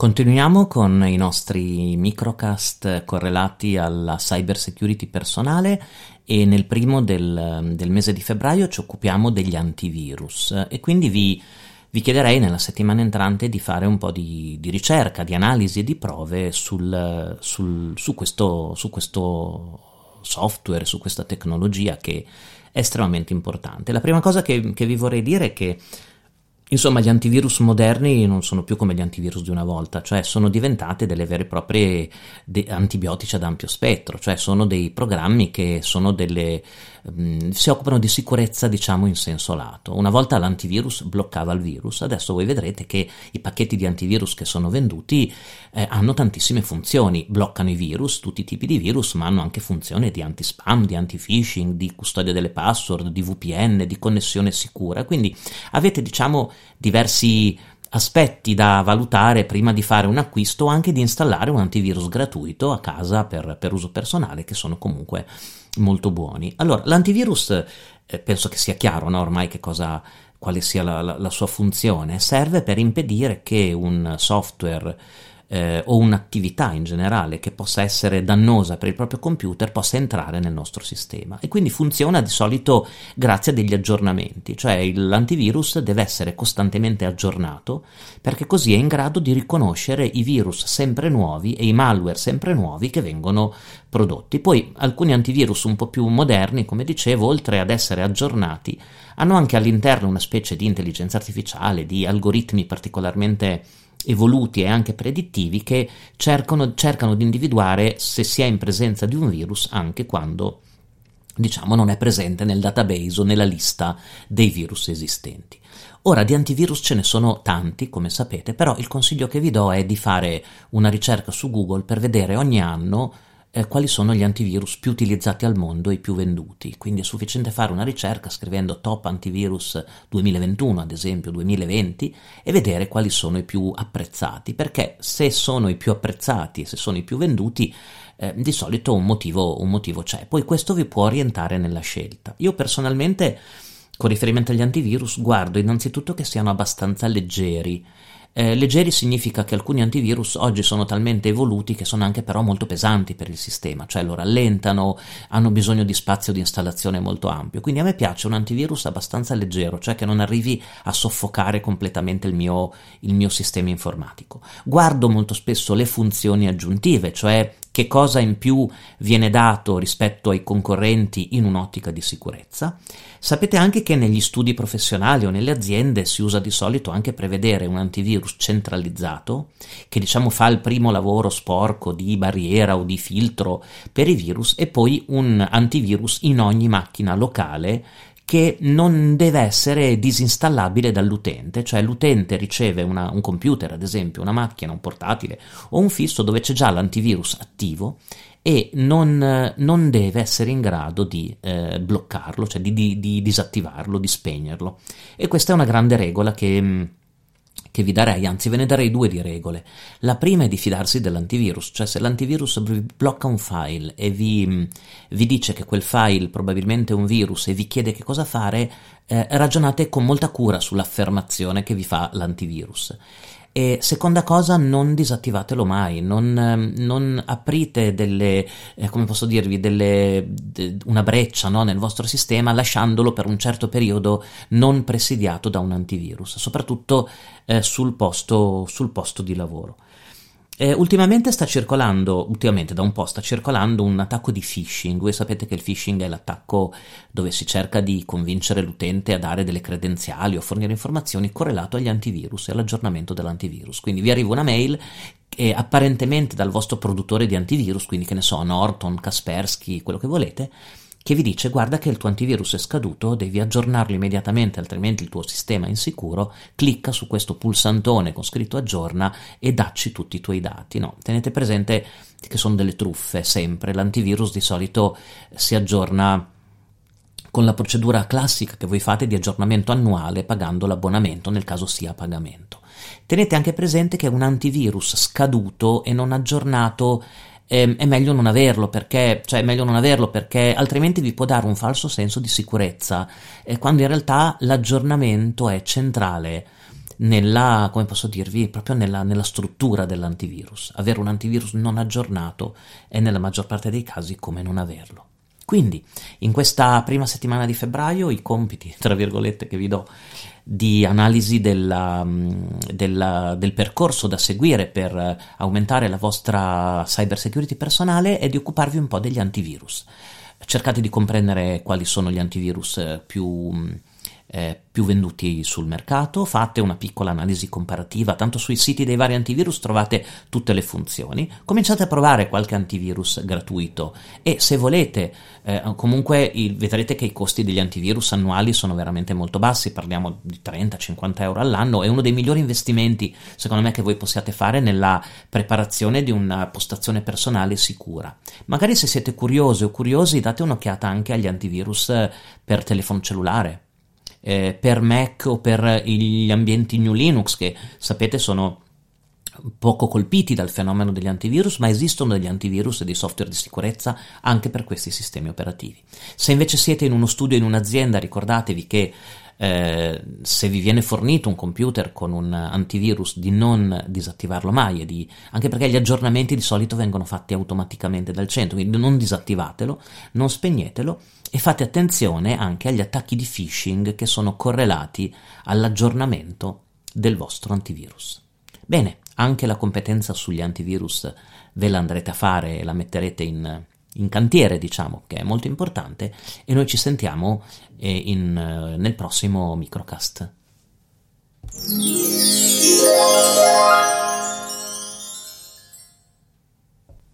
Continuiamo con i nostri microcast correlati alla cyber security personale e nel primo del, del mese di febbraio ci occupiamo degli antivirus e quindi vi, vi, chiederei nella settimana entrante di fare un po' di, di ricerca, di analisi e di prove sul, sul, su, questo, su questo software, su questa tecnologia che è estremamente importante. La prima cosa che, che vi vorrei dire è che Insomma, gli antivirus moderni non sono più come gli antivirus di una volta, cioè sono diventate delle vere e proprie de- antibiotici ad ampio spettro, cioè sono dei programmi che sono delle, mh, si occupano di sicurezza, diciamo, in senso lato. Una volta l'antivirus bloccava il virus, adesso voi vedrete che i pacchetti di antivirus che sono venduti eh, hanno tantissime funzioni, bloccano i virus, tutti i tipi di virus, ma hanno anche funzioni di anti-spam, di anti-phishing, di custodia delle password, di VPN, di connessione sicura. Quindi avete, diciamo, diversi aspetti da valutare prima di fare un acquisto o anche di installare un antivirus gratuito a casa per, per uso personale che sono comunque molto buoni. Allora, l'antivirus eh, penso che sia chiaro no? ormai che cosa, quale sia la, la, la sua funzione, serve per impedire che un software eh, o un'attività in generale che possa essere dannosa per il proprio computer possa entrare nel nostro sistema e quindi funziona di solito grazie a degli aggiornamenti, cioè l'antivirus deve essere costantemente aggiornato perché così è in grado di riconoscere i virus sempre nuovi e i malware sempre nuovi che vengono prodotti. Poi alcuni antivirus un po' più moderni, come dicevo, oltre ad essere aggiornati, hanno anche all'interno una specie di intelligenza artificiale, di algoritmi particolarmente evoluti e anche predittivi che cercano, cercano di individuare se si è in presenza di un virus anche quando diciamo non è presente nel database o nella lista dei virus esistenti. Ora di antivirus ce ne sono tanti, come sapete, però il consiglio che vi do è di fare una ricerca su Google per vedere ogni anno eh, quali sono gli antivirus più utilizzati al mondo e più venduti. Quindi è sufficiente fare una ricerca scrivendo top antivirus 2021, ad esempio 2020, e vedere quali sono i più apprezzati, perché se sono i più apprezzati e se sono i più venduti, eh, di solito un motivo, un motivo c'è. Poi questo vi può orientare nella scelta. Io personalmente, con riferimento agli antivirus, guardo innanzitutto che siano abbastanza leggeri eh, leggeri significa che alcuni antivirus oggi sono talmente evoluti che sono anche però molto pesanti per il sistema, cioè lo rallentano, hanno bisogno di spazio di installazione molto ampio. Quindi a me piace un antivirus abbastanza leggero, cioè che non arrivi a soffocare completamente il mio, il mio sistema informatico. Guardo molto spesso le funzioni aggiuntive, cioè che cosa in più viene dato rispetto ai concorrenti in un'ottica di sicurezza. Sapete anche che negli studi professionali o nelle aziende si usa di solito anche prevedere un antivirus centralizzato che diciamo fa il primo lavoro sporco di barriera o di filtro per i virus e poi un antivirus in ogni macchina locale che non deve essere disinstallabile dall'utente, cioè l'utente riceve una, un computer, ad esempio, una macchina, un portatile o un fisso dove c'è già l'antivirus attivo e non, non deve essere in grado di eh, bloccarlo, cioè di, di, di, disattivarlo, di spegnerlo. E questa è una grande regola che che vi darei, anzi ve ne darei due di regole. La prima è di fidarsi dell'antivirus, cioè se l'antivirus blocca un file e vi, vi dice che quel file probabilmente è un virus e vi chiede che cosa fare, eh, ragionate con molta cura sull'affermazione che vi fa l'antivirus. E seconda cosa, non disattivatelo mai, non, ehm, non aprite delle, eh, come posso dirvi, delle, de, una breccia no, nel vostro sistema lasciandolo per un certo periodo non presidiato da un antivirus, soprattutto eh, sul, posto, sul posto di lavoro. Eh, ultimamente sta circolando, ultimamente da un po' sta circolando un attacco di phishing. Voi sapete che il phishing è l'attacco dove si cerca di convincere l'utente a dare delle credenziali o fornire informazioni correlato agli antivirus e all'aggiornamento dell'antivirus. Quindi vi arriva una mail che apparentemente dal vostro produttore di antivirus, quindi che ne so, Norton, Kaspersky, quello che volete, che vi dice guarda che il tuo antivirus è scaduto, devi aggiornarlo immediatamente, altrimenti il tuo sistema è insicuro, clicca su questo pulsantone con scritto aggiorna e dacci tutti i tuoi dati. No, tenete presente che sono delle truffe sempre, l'antivirus di solito si aggiorna con la procedura classica che voi fate di aggiornamento annuale pagando l'abbonamento nel caso sia a pagamento. Tenete anche presente che un antivirus scaduto e non aggiornato eh, è meglio non averlo perché, cioè è meglio non averlo perché altrimenti vi può dare un falso senso di sicurezza, eh, quando in realtà l'aggiornamento è centrale nella, come posso dirvi, proprio nella, nella, struttura dell'antivirus. Avere un antivirus non aggiornato è nella maggior parte dei casi come non averlo. Quindi, in questa prima settimana di febbraio, i compiti, tra virgolette, che vi do di analisi della, della, del percorso da seguire per aumentare la vostra cyber security personale è di occuparvi un po' degli antivirus. Cercate di comprendere quali sono gli antivirus più eh, più venduti sul mercato, fate una piccola analisi comparativa, tanto sui siti dei vari antivirus trovate tutte le funzioni, cominciate a provare qualche antivirus gratuito e se volete eh, comunque il, vedrete che i costi degli antivirus annuali sono veramente molto bassi, parliamo di 30-50 euro all'anno, è uno dei migliori investimenti secondo me che voi possiate fare nella preparazione di una postazione personale sicura. Magari se siete curiosi o curiosi date un'occhiata anche agli antivirus per telefono cellulare eh, per Mac o per gli ambienti New Linux che sapete sono poco colpiti dal fenomeno degli antivirus, ma esistono degli antivirus e dei software di sicurezza anche per questi sistemi operativi. Se invece siete in uno studio in un'azienda, ricordatevi che eh, se vi viene fornito un computer con un antivirus di non disattivarlo mai, di, anche perché gli aggiornamenti di solito vengono fatti automaticamente dal centro, quindi non disattivatelo, non spegnetelo e fate attenzione anche agli attacchi di phishing che sono correlati all'aggiornamento del vostro antivirus. Bene, anche la competenza sugli antivirus ve la andrete a fare e la metterete in, in cantiere, diciamo, che è molto importante, e noi ci sentiamo eh, in, eh, nel prossimo microcast.